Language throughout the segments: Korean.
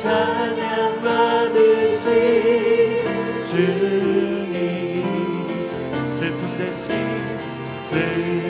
찬양 받으신 주님. 슬픈 대신 슬픔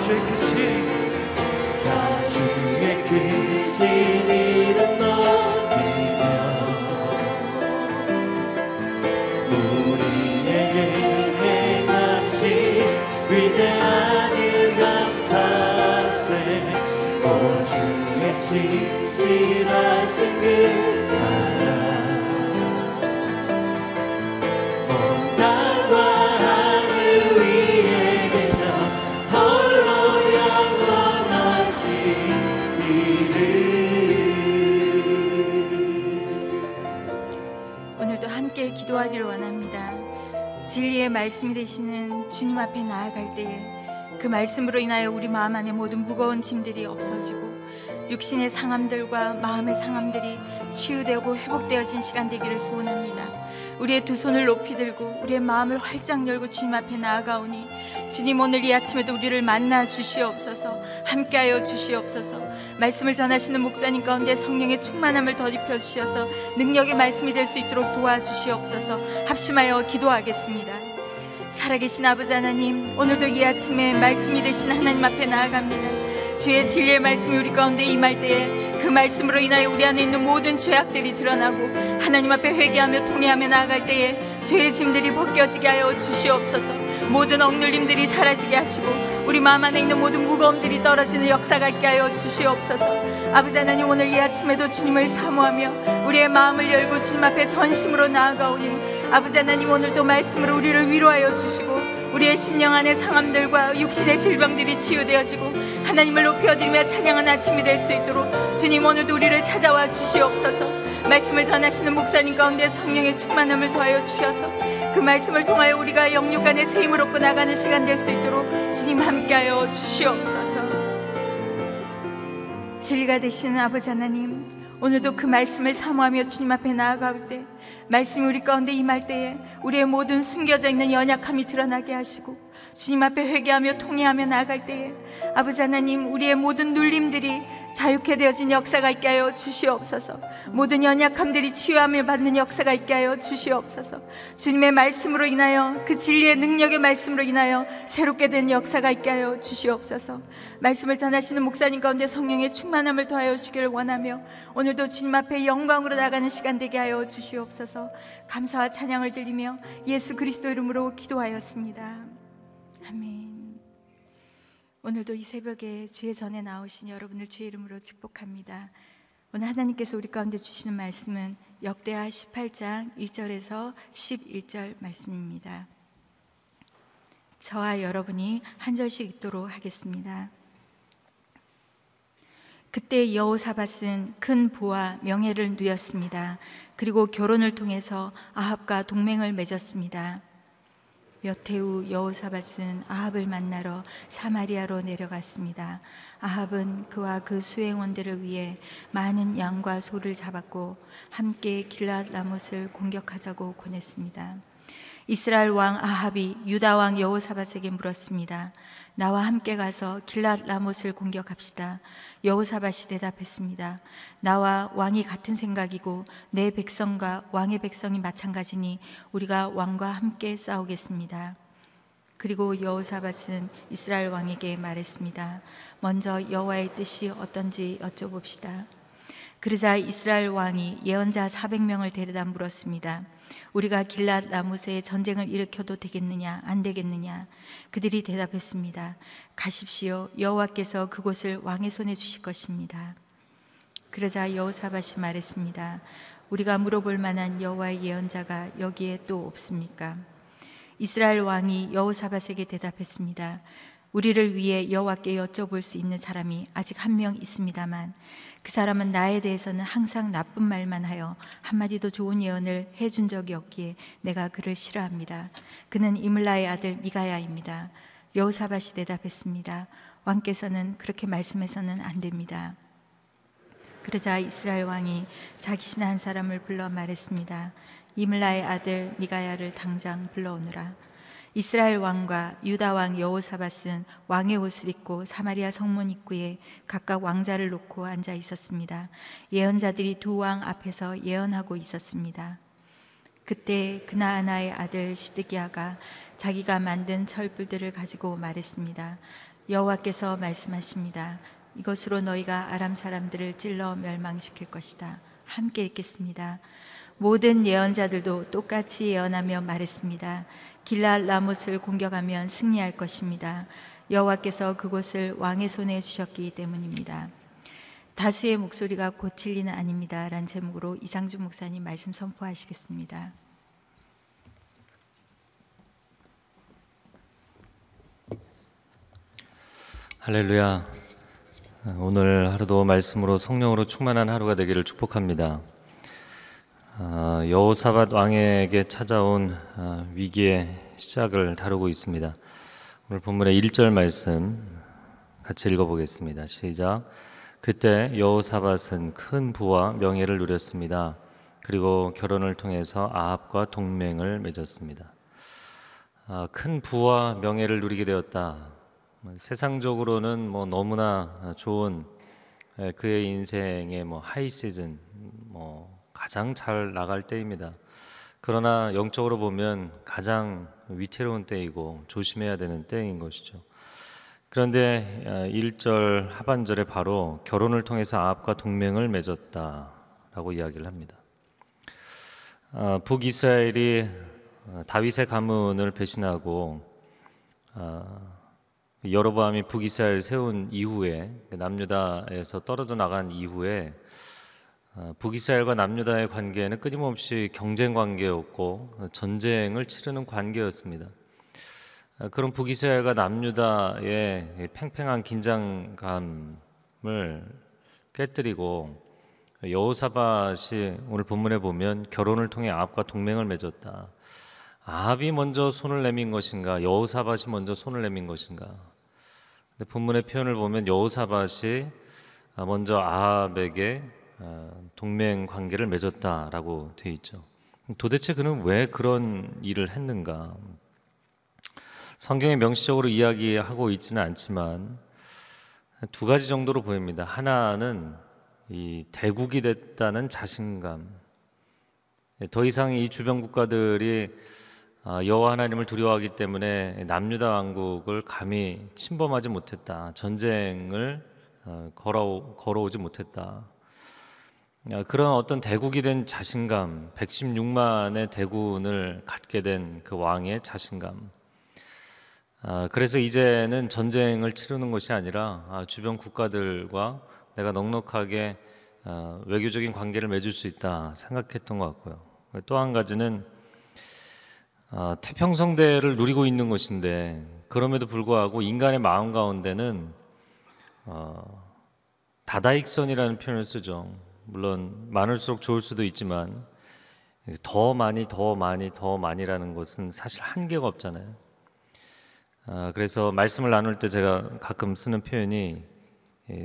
주의 크신 다 주의 크신 이름 높이며 우리에게 행하신 위대한 일 감사세 오 주의 신실하신 그 우리의 말씀이 되시는 주님 앞에 나아갈 때에 그 말씀으로 인하여 우리 마음 안에 모든 무거운 짐들이 없어지고 육신의 상함들과 마음의 상함들이 치유되고 회복되어진 시간 되기를 소원합니다. 우리의 두 손을 높이 들고 우리의 마음을 활짝 열고 주님 앞에 나아가오니 주님 오늘 이 아침에도 우리를 만나 주시옵소서 함께하여 주시옵소서 말씀을 전하시는 목사님 가운데 성령의 충만함을 더입혀 주셔서 능력의 말씀이 될 수 있도록 도와주시옵소서 합심하여 기도하겠습니다. 살아계신 아버지 하나님 오늘도 이 아침에 말씀이 되신 하나님 앞에 나아갑니다. 주의 진리의 말씀이 우리 가운데 임할 때에 그 말씀으로 인하여 우리 안에 있는 모든 죄악들이 드러나고 하나님 앞에 회개하며 통회하며 나아갈 때에 죄의 짐들이 벗겨지게 하여 주시옵소서. 모든 억눌림들이 사라지게 하시고 우리 마음 안에 있는 모든 무거움들이 떨어지는 역사가 있게 하여 주시옵소서. 아버지 하나님 오늘 이 아침에도 주님을 사모하며 우리의 마음을 열고 주님 앞에 전심으로 나아가오니 아버지 하나님 오늘도 말씀으로 우리를 위로하여 주시고 우리의 심령 안의 상함들과 육신의 질병들이 치유되어지고 하나님을 높여드리며 찬양한 아침이 될 수 있도록 주님 오늘도 우리를 찾아와 주시옵소서. 말씀을 전하시는 목사님 가운데 성령의 충만함을 더하여 주셔서 그 말씀을 통하여 우리가 영육 간의 새 힘을 얻고 나가는 시간 될 수 있도록 주님 함께하여 주시옵소서. 진리가 되시는 아버지 하나님 오늘도 그 말씀을 사모하며 주님 앞에 나아갈 때 말씀이 우리 가운데 임할 때에 우리의 모든 숨겨져 있는 연약함이 드러나게 하시고 주님 앞에 회개하며 통회하며 나아갈 때에 아버지 하나님 우리의 모든 눌림들이 자유케 되어진 역사가 있게 하여 주시옵소서. 모든 연약함들이 치유함을 받는 역사가 있게 하여 주시옵소서. 주님의 말씀으로 인하여 그 진리의 능력의 말씀으로 인하여 새롭게 된 역사가 있게 하여 주시옵소서. 말씀을 전하시는 목사님 가운데 성령의 충만함을 더하여 주시기를 원하며 오늘도 주님 앞에 영광으로 나가는 시간 되게 하여 주시옵소서. 감사와 찬양을 드리며 예수 그리스도 이름으로 기도하였습니다 아멘. 오늘도 이 새벽에 주의 전에 나오신 여러분을 주의 이름으로 축복합니다. 오늘 하나님께서 우리 가운데 주시는 말씀은 역대하 18장 1절에서 11절 말씀입니다. 저와 여러분이 한 절씩 읽도록 하겠습니다. 그때 여호사밧은 큰 부와 명예를 누렸습니다. 그리고 결혼을 통해서 아합과 동맹을 맺었습니다. 몇해후 여호사밧은 아합을 만나러 사마리아로 내려갔습니다. 아합은 그와 그 수행원들을 위해 많은 양과 소를 잡았고 함께 길랏 라못을 공격하자고 권했습니다. 이스라엘 왕 아합이 유다 왕 여호사밧에게 물었습니다. 나와 함께 가서 길랏 라못을 공격합시다. 여호사밧이 대답했습니다. 나와 왕이 같은 생각이고 내 백성과 왕의 백성이 마찬가지니 우리가 왕과 함께 싸우겠습니다. 그리고 여호사밧은 이스라엘 왕에게 말했습니다. 먼저 여호와의 뜻이 어떤지 여쭤봅시다. 그러자 이스라엘 왕이 예언자 400명을 데려다 물었습니다. 우리가 길랏 라못에 전쟁을 일으켜도 되겠느냐 안 되겠느냐 그들이 대답했습니다. 가십시오. 여호와께서 그곳을 왕의 손에 주실 것입니다. 그러자 여호사밧이 말했습니다. 우리가 물어볼 만한 여호와의 예언자가 여기에 또 없습니까? 이스라엘 왕이 여호사밧에게 대답했습니다. 우리를 위해 여호와께 여쭤볼 수 있는 사람이 아직 한 명 있습니다만 그 사람은 나에 대해서는 항상 나쁜 말만 하여 한마디도 좋은 예언을 해준 적이 없기에 내가 그를 싫어합니다. 그는 이물라의 아들 미가야입니다. 여호사밧이 대답했습니다. 왕께서는 그렇게 말씀해서는 안 됩니다. 그러자 이스라엘 왕이 자기 신하 한 사람을 불러 말했습니다. 이물라의 아들 미가야를 당장 불러오느라. 이스라엘 왕과 유다 왕 여호사밧은 왕의 옷을 입고 사마리아 성문 입구에 각각 왕자를 놓고 앉아 있었습니다. 예언자들이 두 왕 앞에서 예언하고 있었습니다. 그때 그나아나의 아들 시드기야가 자기가 만든 철불들을 가지고 말했습니다. 여호와께서 말씀하십니다. 이것으로 너희가 아람 사람들을 찔러 멸망시킬 것이다. 함께 읽겠습니다. 모든 예언자들도 똑같이 예언하며 말했습니다. 길랄 라못을 공격하면 승리할 것입니다. 여호와께서 그곳을 왕의 손에 주셨기 때문입니다. 다수의 목소리가 곧 진리는 아닙니다. 란 제목으로 이상준 목사님 말씀 선포하시겠습니다. 할렐루야. 오늘 하루도 말씀으로 성령으로 충만한 하루가 되기를 축복합니다. 아, 여호사밧 왕에게 찾아온 아, 위기의 시작을 다루고 있습니다. 오늘 본문의 1절 말씀 같이 읽어보겠습니다. 시작. 그때 여호사밧은 큰 부와 명예를 누렸습니다. 그리고 결혼을 통해서 아합과 동맹을 맺었습니다. 아, 큰 부와 명예를 누리게 되었다. 세상적으로는 뭐 너무나 좋은 예, 그의 인생의 뭐 하이 시즌, 뭐 가장 잘 나갈 때입니다. 그러나 영적으로 보면 가장 위태로운 때이고 조심해야 되는 때인 것이죠. 그런데 1절 하반절에 바로 결혼을 통해서 아합과 동맹을 맺었다라고 이야기를 합니다. 아, 북이스라엘이 어, 다윗의 가문을 배신하고 아, 여로보암이 북이스라엘 세운 이후에 남유다에서 떨어져 나간 이후에 어, 북이스라엘과 남유다의 관계는 끊임없이 경쟁 관계였고 전쟁을 치르는 관계였습니다. 어, 그런 북이스라엘과 남유다의 팽팽한 긴장감을 깨뜨리고 여호사밧이 오늘 본문에 보면 결혼을 통해 아합과 동맹을 맺었다. 아합이 먼저 손을 내민 것인가 여호사밧이 먼저 손을 내민 것인가 근데 본문의 표현을 보면 여호사밧이 먼저 아합에게 어, 동맹 관계를 맺었다라고 되어 있죠. 도대체 그는 왜 그런 일을 했는가? 성경에 명시적으로 이야기하고 있지는 않지만 두 가지 정도로 보입니다. 하나는 이 대국이 됐다는 자신감. 더 이상 이 주변 국가들이 아, 여호와 하나님을 두려워하기 때문에 남유다 왕국을 감히 침범하지 못했다. 전쟁을 어, 걸어 걸어오지 못했다. 아, 그런 어떤 대국이 된 자신감, 116만의 대군을 갖게 된 그 왕의 자신감. 아, 그래서 이제는 전쟁을 치르는 것이 아니라 주변 국가들과 내가 넉넉하게 외교적인 관계를 맺을 수 있다 생각했던 것 같고요. 또 한 가지는 아, 태평성대를 누리고 있는 것인데 그럼에도 불구하고 인간의 마음 가운데는 어, 다다익선이라는 표현을 쓰죠. 물론 많을수록 좋을 수도 있지만 더 많이 더 많이 더 많이라는 것은 사실 한계가 없잖아요. 아, 그래서 말씀을 나눌 때 제가 가끔 쓰는 표현이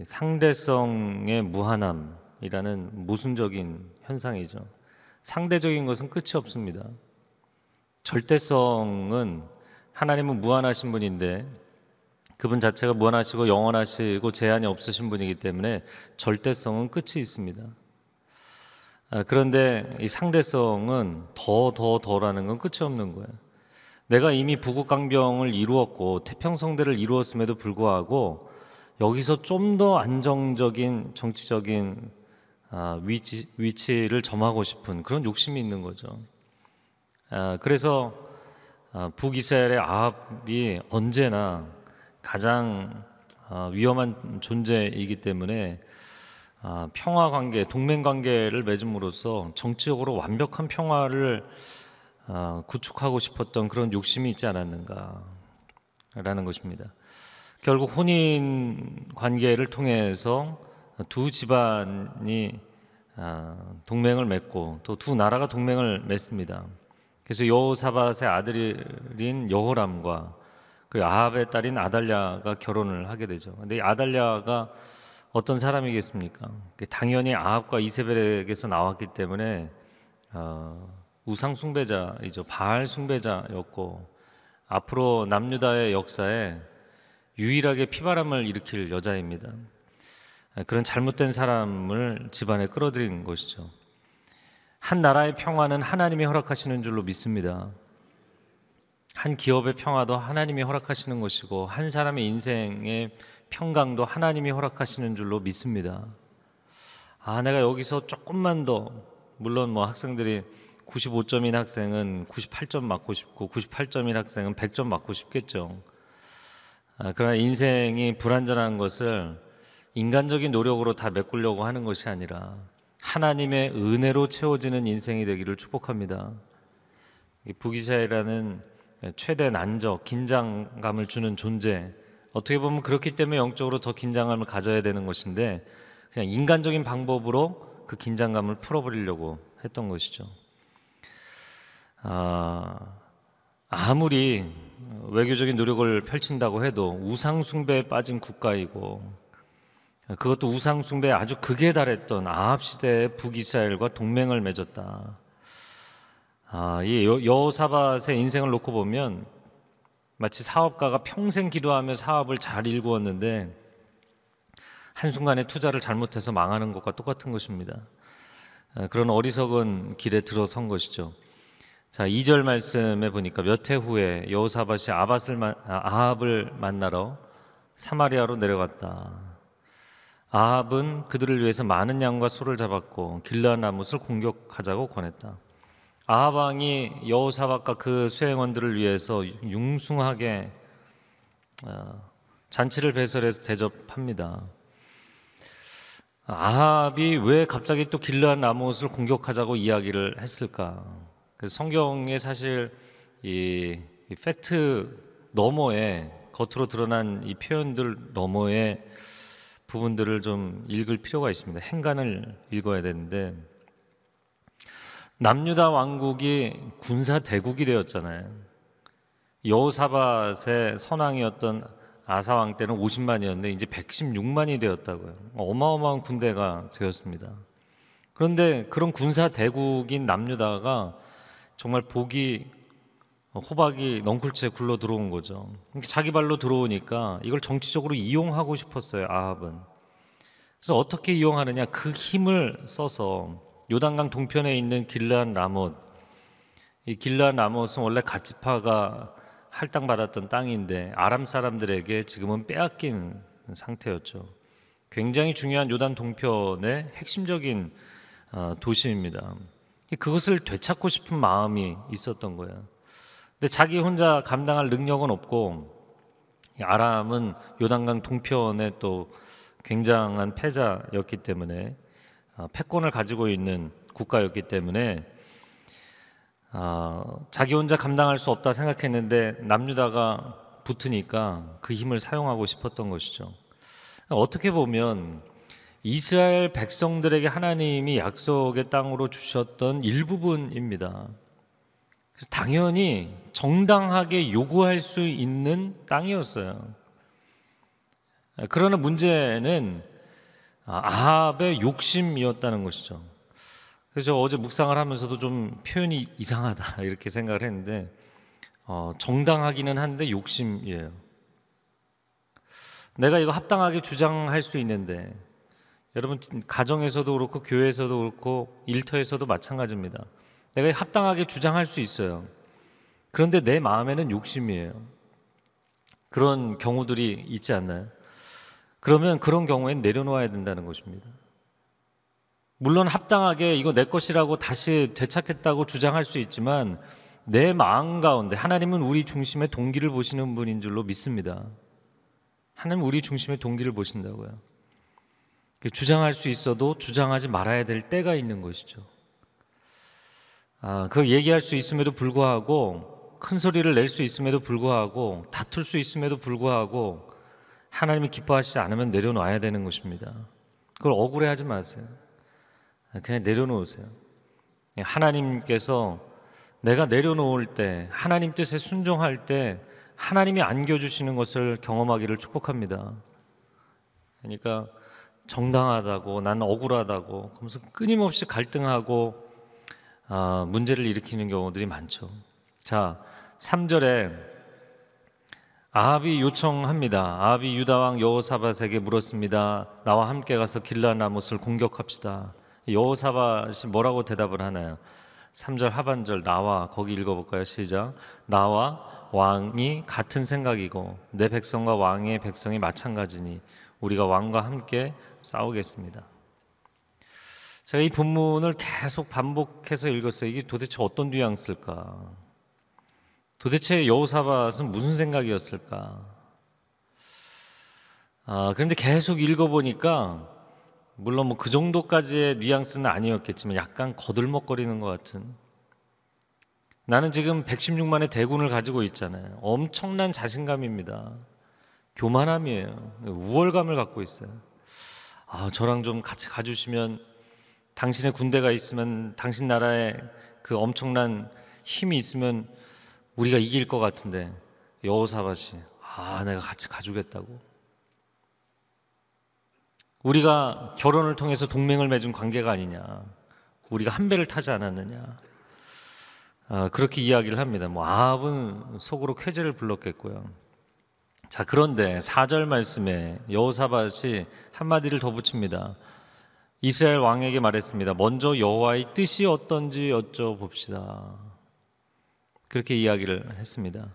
상대성의 무한함이라는 모순적인 현상이죠. 상대적인 것은 끝이 없습니다. 절대성은 하나님은 무한하신 분인데 그분 자체가 무한하시고 영원하시고 제한이 없으신 분이기 때문에 절대성은 끝이 있습니다. 아, 그런데 이 상대성은 더, 더, 더라는 건 끝이 없는 거예요. 내가 이미 부국강병을 이루었고 태평성대를 이루었음에도 불구하고 여기서 좀 더 안정적인 정치적인 아, 위치, 위치를 점하고 싶은 그런 욕심이 있는 거죠. 아, 그래서 아, 북이스라엘의 아합이 언제나 가장 아, 위험한 존재이기 때문에 평화 관계, 동맹 관계를 맺음으로써 정치적으로 완벽한 평화를 구축하고 싶었던 그런 욕심이 있지 않았는가라는 것입니다. 결국 혼인 관계를 통해서 두 집안이 동맹을 맺고 또 두 나라가 동맹을 맺습니다. 그래서 여호사밧의 아들인 여호람과 그 아합의 딸인 아달랴가 결혼을 하게 되죠. 근데 이 아달랴가 어떤 사람이겠습니까? 당연히 아합과 이세벨에게서 나왔기 때문에 어, 우상 숭배자이죠. 바알 숭배자였고 앞으로 남유다의 역사에 유일하게 피바람을 일으킬 여자입니다. 그런 잘못된 사람을 집안에 끌어들인 것이죠. 한 나라의 평화는 하나님이 허락하시는 줄로 믿습니다. 한 기업의 평화도 하나님이 허락하시는 것이고 한 사람의 인생의 평강도 하나님이 허락하시는 줄로 믿습니다. 아, 내가 여기서 조금만 더 물론 뭐 학생들이 95점인 학생은 98점 맞고 싶고 98점인 학생은 100점 맞고 싶겠죠. 아, 그러나 인생이 불완전한 것을 인간적인 노력으로 다 메꾸려고 하는 것이 아니라 하나님의 은혜로 채워지는 인생이 되기를 축복합니다. 부기샤이라는 최대 난적, 긴장감을 주는 존재. 어떻게 보면 그렇기 때문에 영적으로 더 긴장감을 가져야 되는 것인데 그냥 인간적인 방법으로 그 긴장감을 풀어버리려고 했던 것이죠. 아, 아무리 외교적인 노력을 펼친다고 해도 우상숭배에 빠진 국가이고 그것도 우상 숭배에 아주 극에 달했던 아합 시대의 북이스라엘과 동맹을 맺었다. 아, 이 여- 여호사밧의 인생을 놓고 보면 마치 사업가가 평생 기도하며 사업을 잘 일구었는데 한순간에 투자를 잘못해서 망하는 것과 똑같은 것입니다. 아, 그런 어리석은 길에 들어선 것이죠. 자, 2절 말씀에 보니까 몇 해 후에 여호사밧이 아밧을 만, 아, 아합을 만나러 사마리아로 내려갔다. 아합은 그들을 위해서 많은 양과 소를 잡았고 나뭇을 공격하자고 권했다. 아합 왕이 여호사밧과 그 수행원들을 위해서 융숭하게 어, 잔치를 배설해서 대접합니다. 아합이 왜 갑자기 또 길르한 나뭇을 공격하자고 이야기를 했을까? 그 성경에 사실 이, 이 팩트 너머에 겉으로 드러난 이 표현들 너머에 부분들을 좀 읽을 필요가 있습니다. 행간을 읽어야 되는데 남유다 왕국이 군사 대국이 되었잖아요. 여호사밧의 선왕이었던 아사 왕 때는 50만이었는데 이제 116만이 되었다고요. 어마어마한 군대가 되었습니다. 그런데 그런 군사 대국인 남유다가 정말 복이 호박이 넝쿨째 굴러 들어온 거죠. 이렇게 자기 발로 들어오니까 이걸 정치적으로 이용하고 싶었어요. 아합은. 그래서 어떻게 이용하느냐? 그 힘을 써서 요단강 동편에 있는 길르한 라못 이 길르한 라못은 원래 가치파가 할당받았던 땅인데 아람 사람들에게 지금은 빼앗긴 상태였죠. 굉장히 중요한 요단 동편의 핵심적인 어, 도시입니다. 그것을 되찾고 싶은 마음이 있었던 거예요. 근데 자기 혼자 감당할 능력은 없고 이 아람은 요단강 동편에 또 굉장한 패자였기 때문에 어, 패권을 가지고 있는 국가였기 때문에 어, 자기 혼자 감당할 수 없다 생각했는데 남유다가 붙으니까 그 힘을 사용하고 싶었던 것이죠. 어떻게 보면 이스라엘 백성들에게 하나님이 약속의 땅으로 주셨던 일부분입니다. 그래서 당연히 정당하게 요구할 수 있는 땅이었어요. 그러나 문제는 아합의 욕심이었다는 것이죠. 그래서 어제 묵상을 하면서도 좀 표현이 이상하다 이렇게 생각을 했는데 어, 정당하기는 한데 욕심이에요. 내가 이거 합당하게 주장할 수 있는데 여러분 가정에서도 그렇고 교회에서도 그렇고 일터에서도 마찬가지입니다. 내가 합당하게 주장할 수 있어요. 그런데 내 마음에는 욕심이에요. 그런 경우들이 있지 않나요? 그러면 그런 경우엔 내려놓아야 된다는 것입니다. 물론 합당하게 이거 내 것이라고 다시 되찾겠다고 주장할 수 있지만 내 마음 가운데 하나님은 우리 중심의 동기를 보시는 분인 줄로 믿습니다. 하나님 우리 중심의 동기를 보신다고요. 주장할 수 있어도 주장하지 말아야 될 때가 있는 것이죠. 아, 그 얘기할 수 있음에도 불구하고 큰 소리를 낼 수 있음에도 불구하고 다툴 수 있음에도 불구하고 하나님이 기뻐하시지 않으면 내려놔야 되는 것입니다. 그걸 억울해하지 마세요. 그냥 내려놓으세요. 하나님께서 내가 내려놓을 때, 하나님 뜻에 순종할 때 하나님이 안겨주시는 것을 경험하기를 축복합니다. 그러니까 정당하다고, 나는 억울하다고, 그러면서 끊임없이 갈등하고 아, 문제를 일으키는 경우들이 많죠. 자, 3절에 아합이 요청합니다. 아합이 유다 왕 여호사밧에게 물었습니다. 나와 함께 가서 길라 나못을 공격합시다. 여호사밧이 뭐라고 대답을 하나요? 3절 하반절 나와 거기 읽어볼까요? 시작. 나와 왕이 같은 생각이고 내 백성과 왕의 백성이 마찬가지니 우리가 왕과 함께 싸우겠습니다. 제가 이 본문을 계속 반복해서 읽었어요. 이게 도대체 어떤 뉘앙스일까? 도대체 여호사밧은 무슨 생각이었을까? 아, 그런데 계속 읽어보니까 물론 뭐 그 정도까지의 뉘앙스는 아니었겠지만 약간 거들먹거리는 것 같은 나는 지금 116만의 대군을 가지고 있잖아요. 엄청난 자신감입니다. 교만함이에요. 우월감을 갖고 있어요. 아, 저랑 좀 같이 가주시면 당신의 군대가 있으면 당신 나라에 그 엄청난 힘이 있으면 우리가 이길 것 같은데 여호사밧이 아 내가 같이 가주겠다고 우리가 결혼을 통해서 동맹을 맺은 관계가 아니냐. 우리가 한 배를 타지 않았느냐. 아, 그렇게 이야기를 합니다. 뭐 아합은 속으로 쾌재를 불렀겠고요. 자, 그런데 4절 말씀에 여호사밧이 한마디를 더 붙입니다. 이스라엘 왕에게 말했습니다. 먼저 여호와의 뜻이 어떤지 여쭤봅시다. 그렇게 이야기를 했습니다.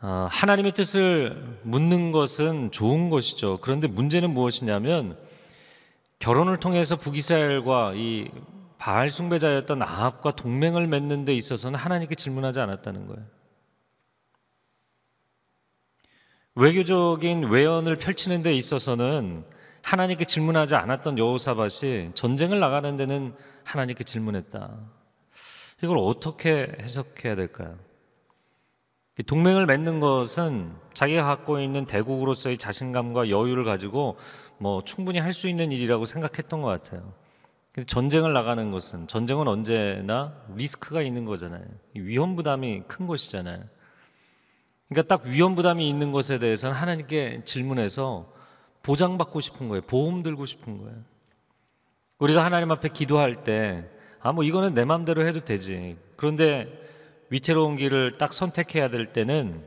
아, 하나님의 뜻을 묻는 것은 좋은 것이죠. 그런데 문제는 무엇이냐면 결혼을 통해서 북이스라엘과 이 바알 숭배자였던 아합과 동맹을 맺는 데 있어서는 하나님께 질문하지 않았다는 거예요. 외교적인 외연을 펼치는 데 있어서는 하나님께 질문하지 않았던 여호사밧이 전쟁을 나가는 데는 하나님께 질문했다. 이걸 어떻게 해석해야 될까요? 이 동맹을 맺는 것은 자기가 갖고 있는 대국으로서의 자신감과 여유를 가지고 뭐 충분히 할 수 있는 일이라고 생각했던 것 같아요. 근데 전쟁을 나가는 것은 전쟁은 언제나 리스크가 있는 거잖아요. 이 위험 부담이 큰 것이잖아요. 그러니까 딱 위험 부담이 있는 것에 대해서는 하나님께 질문해서 보장받고 싶은 거예요. 보험 들고 싶은 거예요. 우리가 하나님 앞에 기도할 때, 아, 뭐 이거는 내 마음대로 해도 되지. 그런데 위태로운 길을 딱 선택해야 될 때는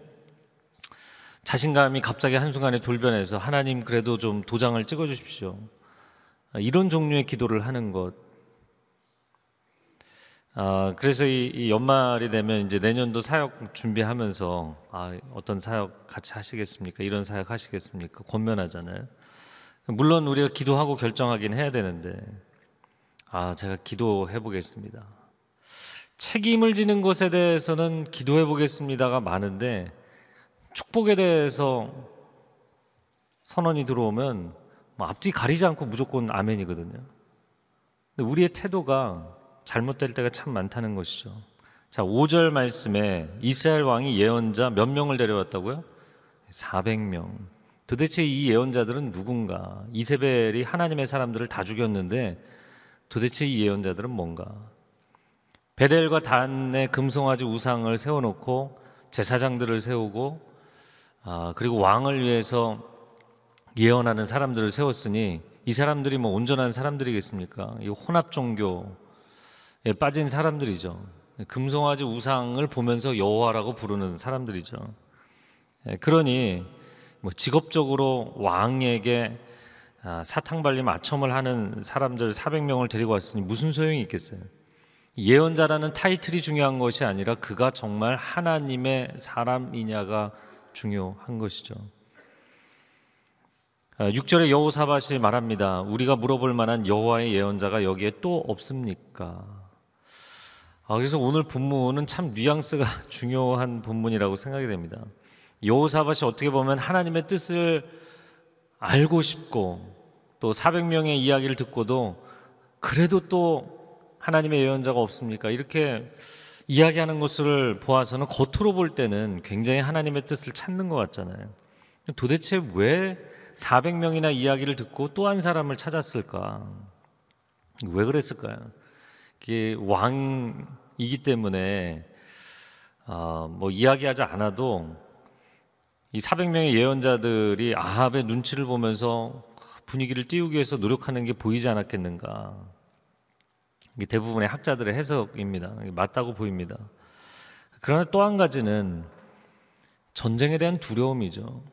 자신감이 갑자기 한순간에 돌변해서 하나님 그래도 좀 도장을 찍어 주십시오. 아, 이런 종류의 기도를 하는 것. 아, 그래서 이, 이 연말이 되면 이제 내년도 사역 준비하면서 아, 어떤 사역 같이 하시겠습니까? 이런 사역 하시겠습니까? 권면하잖아요. 물론 우리가 기도하고 결정하긴 해야 되는데 아, 제가 기도해 보겠습니다. 책임을 지는 것에 대해서는 기도해 보겠습니다가 많은데 축복에 대해서 선언이 들어오면 뭐 앞뒤 가리지 않고 무조건 아멘이거든요. 우리의 태도가 잘못될 때가 참 많다는 것이죠. 자, 5절 말씀에 이스라엘 왕이 예언자 몇 명을 데려왔다고요? 400명. 도대체 이 예언자들은 누군가? 이세벨이 하나님의 사람들을 다 죽였는데 도대체 이 예언자들은 뭔가? 베델과 단의 금송아지 우상을 세워놓고 제사장들을 세우고 아, 그리고 왕을 위해서 예언하는 사람들을 세웠으니 이 사람들이 뭐 온전한 사람들이겠습니까? 이 혼합 종교에 빠진 사람들이죠. 금송아지 우상을 보면서 여호와라고 부르는 사람들이죠. 예, 그러니 뭐 직업적으로 왕에게 아, 사탕 발림 아첨을 하는 사람들 400명을 데리고 왔으니 무슨 소용이 있겠어요? 예언자라는 타이틀이 중요한 것이 아니라 그가 정말 하나님의 사람이냐가 중요한 것이죠. 6절에 여호사밧이 말합니다. 우리가 물어볼 만한 여호와의 예언자가 여기에 또 없습니까? 아, 그래서 오늘 본문은 참 뉘앙스가 중요한 본문이라고 생각이 됩니다. 여호사밧이 어떻게 보면 하나님의 뜻을 알고 싶고 또 400명의 이야기를 듣고도 그래도 또 하나님의 예언자가 없습니까? 이렇게 이야기하는 것을 보아서는 겉으로 볼 때는 굉장히 하나님의 뜻을 찾는 것 같잖아요. 도대체 왜 400명이나 이야기를 듣고 또 한 사람을 찾았을까? 왜 그랬을까요? 이게 왕이기 때문에 어, 뭐 이야기하지 않아도 이 400명의 예언자들이 아합의 눈치를 보면서 분위기를 띄우기 위해서 노력하는 게 보이지 않았겠는가? 이게 대부분의 학자들의 해석입니다. 맞다고 보입니다. 그러나 또 한 가지는 전쟁에 대한 두려움이죠.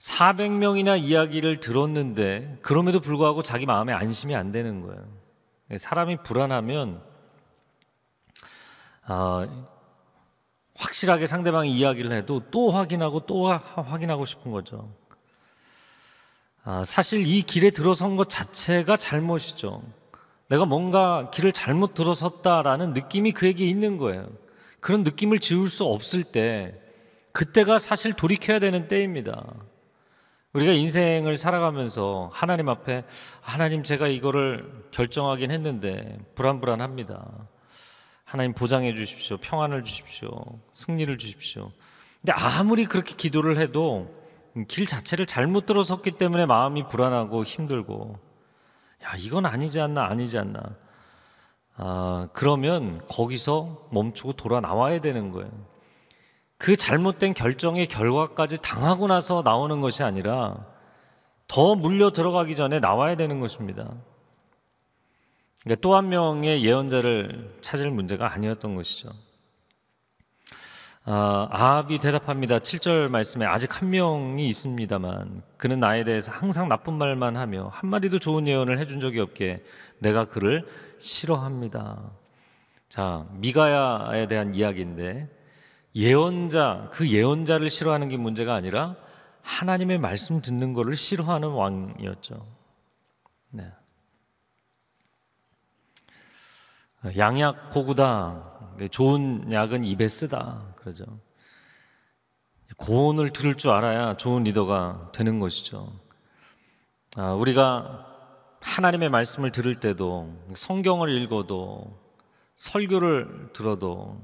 400명이나 이야기를 들었는데 그럼에도 불구하고 자기 마음에 안심이 안 되는 거예요. 사람이 불안하면 아, 확실하게 상대방이 이야기를 해도 또 확인하고 또 하- 확인하고 싶은 거죠. 아, 사실 이 길에 들어선 것 자체가 잘못이죠. 내가 뭔가 길을 잘못 들어섰다라는 느낌이 그에게 있는 거예요. 그런 느낌을 지울 수 없을 때, 그때가 사실 돌이켜야 되는 때입니다. 우리가 인생을 살아가면서 하나님 앞에 하나님 제가 이거를 결정하긴 했는데 불안불안합니다. 하나님 보장해 주십시오. 평안을 주십시오. 승리를 주십시오. 근데 아무리 그렇게 기도를 해도 길 자체를 잘못 들어섰기 때문에 마음이 불안하고 힘들고 야 이건 아니지 않나 아니지 않나 아 그러면 거기서 멈추고 돌아 나와야 되는 거예요. 그 잘못된 결정의 결과까지 당하고 나서 나오는 것이 아니라 더 물려 들어가기 전에 나와야 되는 것입니다. 그러니까 또 한 명의 예언자를 찾을 문제가 아니었던 것이죠. 아, 아합이 대답합니다. 7절 말씀에 아직 한 명이 있습니다만 그는 나에 대해서 항상 나쁜 말만 하며 한마디도 좋은 예언을 해준 적이 없기에 내가 그를 싫어합니다. 자, 미가야에 대한 이야기인데 예언자, 그 예언자를 싫어하는 게 문제가 아니라 하나님의 말씀 듣는 것을 싫어하는 왕이었죠. 양약 고구다. 좋은 약은 입에 쓰다. 그러죠. 고언을 들을 줄 알아야 좋은 리더가 되는 것이죠. 아, 우리가 하나님의 말씀을 들을 때도 성경을 읽어도 설교를 들어도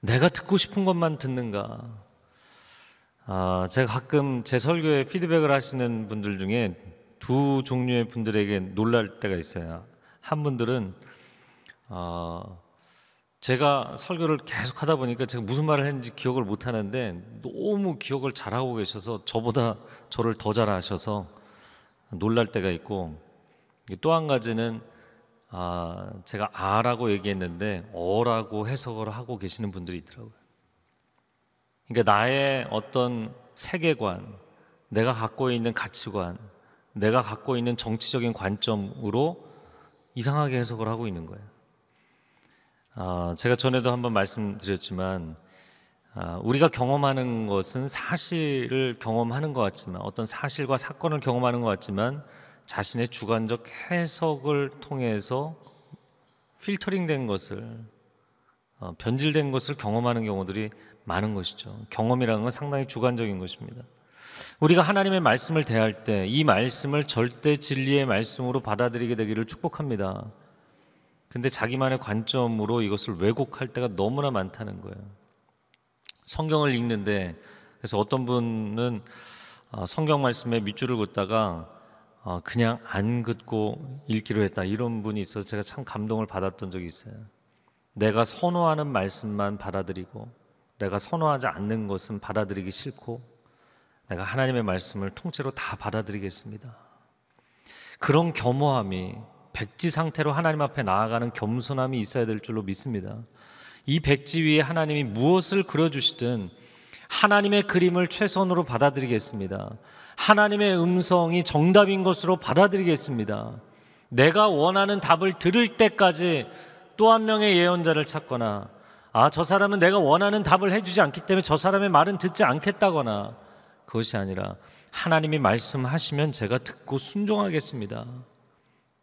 내가 듣고 싶은 것만 듣는가? 아, 제가 가끔 제 설교에 피드백을 하시는 분들 중에 두 종류의 분들에게 놀랄 때가 있어요. 한 분들은 어, 제가 설교를 계속 하다 보니까 제가 무슨 말을 했는지 기억을 못 하는데 너무 기억을 잘하고 계셔서 저보다 저를 더 잘하셔서 놀랄 때가 있고 또 한 가지는 아, 제가 아라고 얘기했는데 어라고 해석을 하고 계시는 분들이 있더라고요. 그러니까 나의 어떤 세계관, 내가 갖고 있는 가치관, 내가 갖고 있는 정치적인 관점으로 이상하게 해석을 하고 있는 거예요. 아, 제가 전에도 한번 말씀드렸지만 아, 우리가 경험하는 것은 사실을 경험하는 것 같지만 어떤 사실과 사건을 경험하는 것 같지만 자신의 주관적 해석을 통해서 필터링된 것을 어, 변질된 것을 경험하는 경우들이 많은 것이죠. 경험이라는 건 상당히 주관적인 것입니다. 우리가 하나님의 말씀을 대할 때 이 말씀을 절대 진리의 말씀으로 받아들이게 되기를 축복합니다. 근데 자기만의 관점으로 이것을 왜곡할 때가 너무나 많다는 거예요. 성경을 읽는데 그래서 어떤 분은 어, 성경 말씀에 밑줄을 긋다가 어, 그냥 안 긋고 읽기로 했다 이런 분이 있어서 제가 참 감동을 받았던 적이 있어요. 내가 선호하는 말씀만 받아들이고 내가 선호하지 않는 것은 받아들이기 싫고 내가 하나님의 말씀을 통째로 다 받아들이겠습니다. 그런 겸허함이 백지 상태로 하나님 앞에 나아가는 겸손함이 있어야 될 줄로 믿습니다. 이 백지 위에 하나님이 무엇을 그려주시든 하나님의 그림을 최선으로 받아들이겠습니다. 하나님의 음성이 정답인 것으로 받아들이겠습니다. 내가 원하는 답을 들을 때까지 또 한 명의 예언자를 찾거나 아, 저 사람은 내가 원하는 답을 해주지 않기 때문에 저 사람의 말은 듣지 않겠다거나 그것이 아니라 하나님이 말씀하시면 제가 듣고 순종하겠습니다.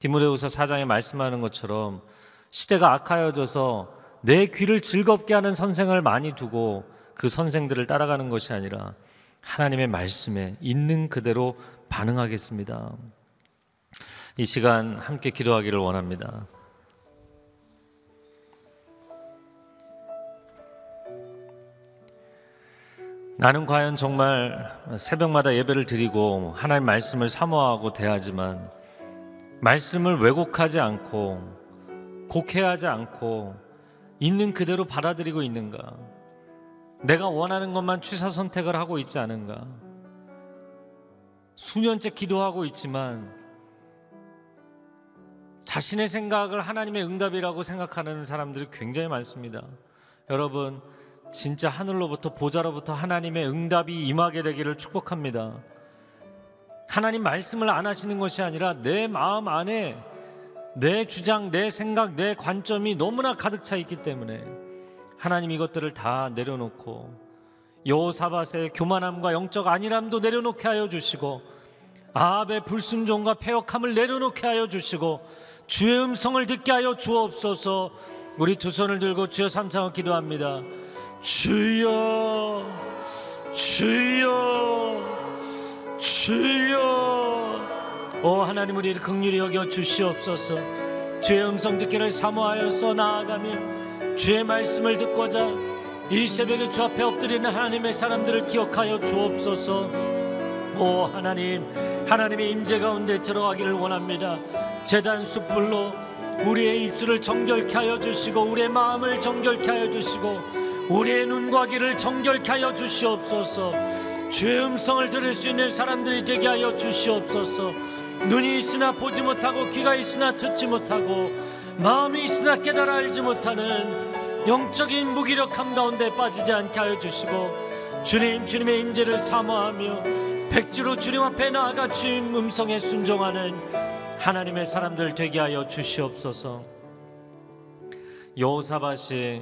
디모데후서 4장에 말씀하는 것처럼 시대가 악하여져서 내 귀를 즐겁게 하는 선생을 많이 두고 그 선생들을 따라가는 것이 아니라 하나님의 말씀에 있는 그대로 반응하겠습니다. 이 시간 함께 기도하기를 원합니다. 나는 과연 정말 새벽마다 예배를 드리고 하나님 말씀을 사모하고 대하지만 말씀을 왜곡하지 않고 곡해하지 않고 있는 그대로 받아들이고 있는가? 내가 원하는 것만 취사 선택을 하고 있지 않은가? 수년째 기도하고 있지만 자신의 생각을 하나님의 응답이라고 생각하는 사람들이 굉장히 많습니다. 여러분, 진짜 하늘로부터 보좌로부터 하나님의 응답이 임하게 되기를 축복합니다. 하나님 말씀을 안 하시는 것이 아니라 내 마음 안에 내 주장, 내 생각, 내 관점이 너무나 가득 차 있기 때문에 하나님 이것들을 다 내려놓고 여호사밧의 교만함과 영적 안일함도 내려놓게 하여 주시고 아합의 불순종과 패역함을 내려놓게 하여 주시고 주의 음성을 듣게 하여 주옵소서. 우리 두 손을 들고 주여 삼창을 기도합니다. 주여, 주여. 주여 오 하나님 우리를 극률히 여겨 주시옵소서. 주의 음성 듣기를 사모하여서 나아가며 주의 말씀을 듣고자 이 새벽에 주 앞에 엎드리는 하나님의 사람들을 기억하여 주옵소서. 오 하나님 하나님의 임재 가운데 들어가기를 원합니다. 재단 숯불로 우리의 입술을 정결케 하여 주시고 우리의 마음을 정결케 하여 주시고 우리의 눈과 귀를 정결케 하여 주시옵소서 주의 음성을 들을 수 있는 사람들이 되게 하여 주시옵소서. 눈이 있으나 보지 못하고 귀가 있으나 듣지 못하고 마음이 있으나 깨달아 알지 못하는 영적인 무기력함 가운데 빠지지 않게 하여 주시고 주님 주님의 임재를 사모하며 백지로 주님 앞에 나아가 주님 음성에 순종하는 하나님의 사람들 되게 하여 주시옵소서. 여호사밧이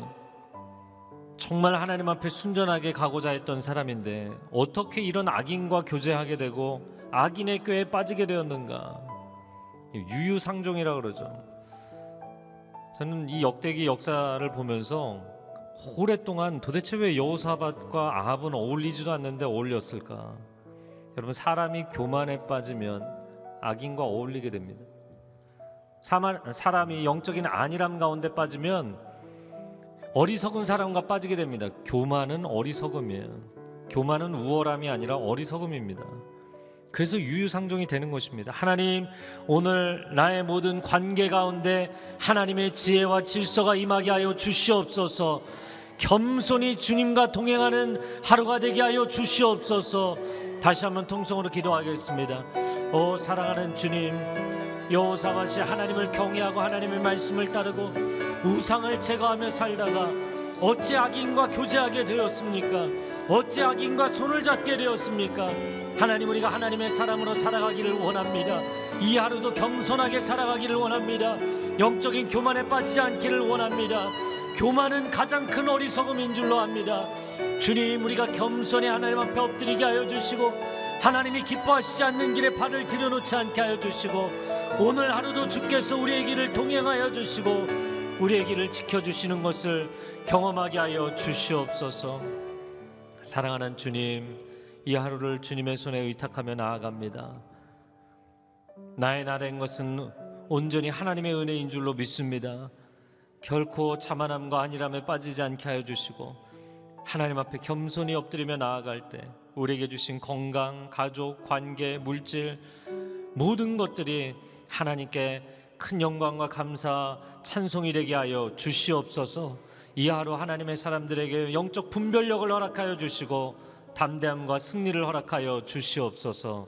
정말 하나님 앞에 순전하게 가고자 했던 사람인데 어떻게 이런 악인과 교제하게 되고 악인의 꾀에 빠지게 되었는가? 유유상종이라 그러죠. 저는 이 역대기 역사를 보면서 오랫동안 도대체 왜 여호사밧과 아합은 어울리지도 않는데 어울렸을까? 여러분 사람이 교만에 빠지면 악인과 어울리게 됩니다. 사람이 영적인 안일함 가운데 빠지면 어리석은 사람과 빠지게 됩니다. 교만은 어리석음이에요. 교만은 우월함이 아니라 어리석음입니다. 그래서 유유상종이 되는 것입니다. 하나님, 오늘 나의 모든 관계 가운데 하나님의 지혜와 질서가 임하게 하여 주시옵소서. 겸손히 주님과 동행하는 하루가 되게 하여 주시옵소서. 다시 한번 통성으로 기도하겠습니다. 오 사랑하는 주님, 여호사밧이 하나님을 경외하고 하나님의 말씀을 따르고 우상을 제거하며 살다가 어찌 악인과 교제하게 되었습니까? 어찌 악인과 손을 잡게 되었습니까? 하나님 우리가 하나님의 사람으로 살아가기를 원합니다. 이 하루도 겸손하게 살아가기를 원합니다. 영적인 교만에 빠지지 않기를 원합니다. 교만은 가장 큰 어리석음인 줄로 압니다. 주님 우리가 겸손히 하나님 앞에 엎드리게 하여 주시고 하나님이 기뻐하시지 않는 길에 발을 들여놓지 않게 하여 주시고 오늘 하루도 주께서 우리의 길을 동행하여 주시고 우리의 길을 지켜주시는 것을 경험하게 하여 주시옵소서. 사랑하는 주님 이 하루를 주님의 손에 의탁하며 나아갑니다. 나의 나된 것은 온전히 하나님의 은혜인 줄로 믿습니다. 결코 자만함과 안일함에 빠지지 않게 하여 주시고 하나님 앞에 겸손히 엎드리며 나아갈 때 우리에게 주신 건강, 가족, 관계, 물질 모든 것들이 하나님께 큰 영광과 감사, 찬송이 되게 하여 주시옵소서. 이 하루 하나님의 사람들에게 영적 분별력을 허락하여 주시고 담대함과 승리를 허락하여 주시옵소서.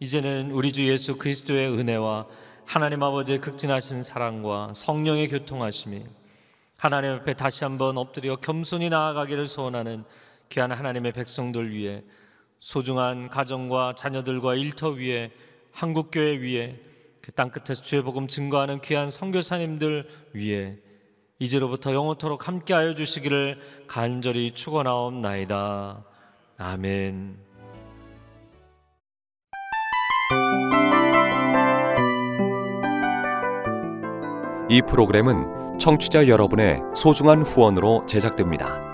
이제는 우리 주 예수 그리스도의 은혜와 하나님 아버지의 극진하신 사랑과 성령의 교통하심이 하나님 앞에 다시 한번 엎드려 겸손히 나아가기를 소원하는 귀한 하나님의 백성들 위해 소중한 가정과 자녀들과 일터 위에 한국 교회 위에 그 땅 끝에서 주의 복음 증거하는 귀한 선교사님들 위해 이제로부터 영원토록 함께하여 주시기를 간절히 축원하옵나이다. 아멘. 이 프로그램은 청취자 여러분의 소중한 후원으로 제작됩니다.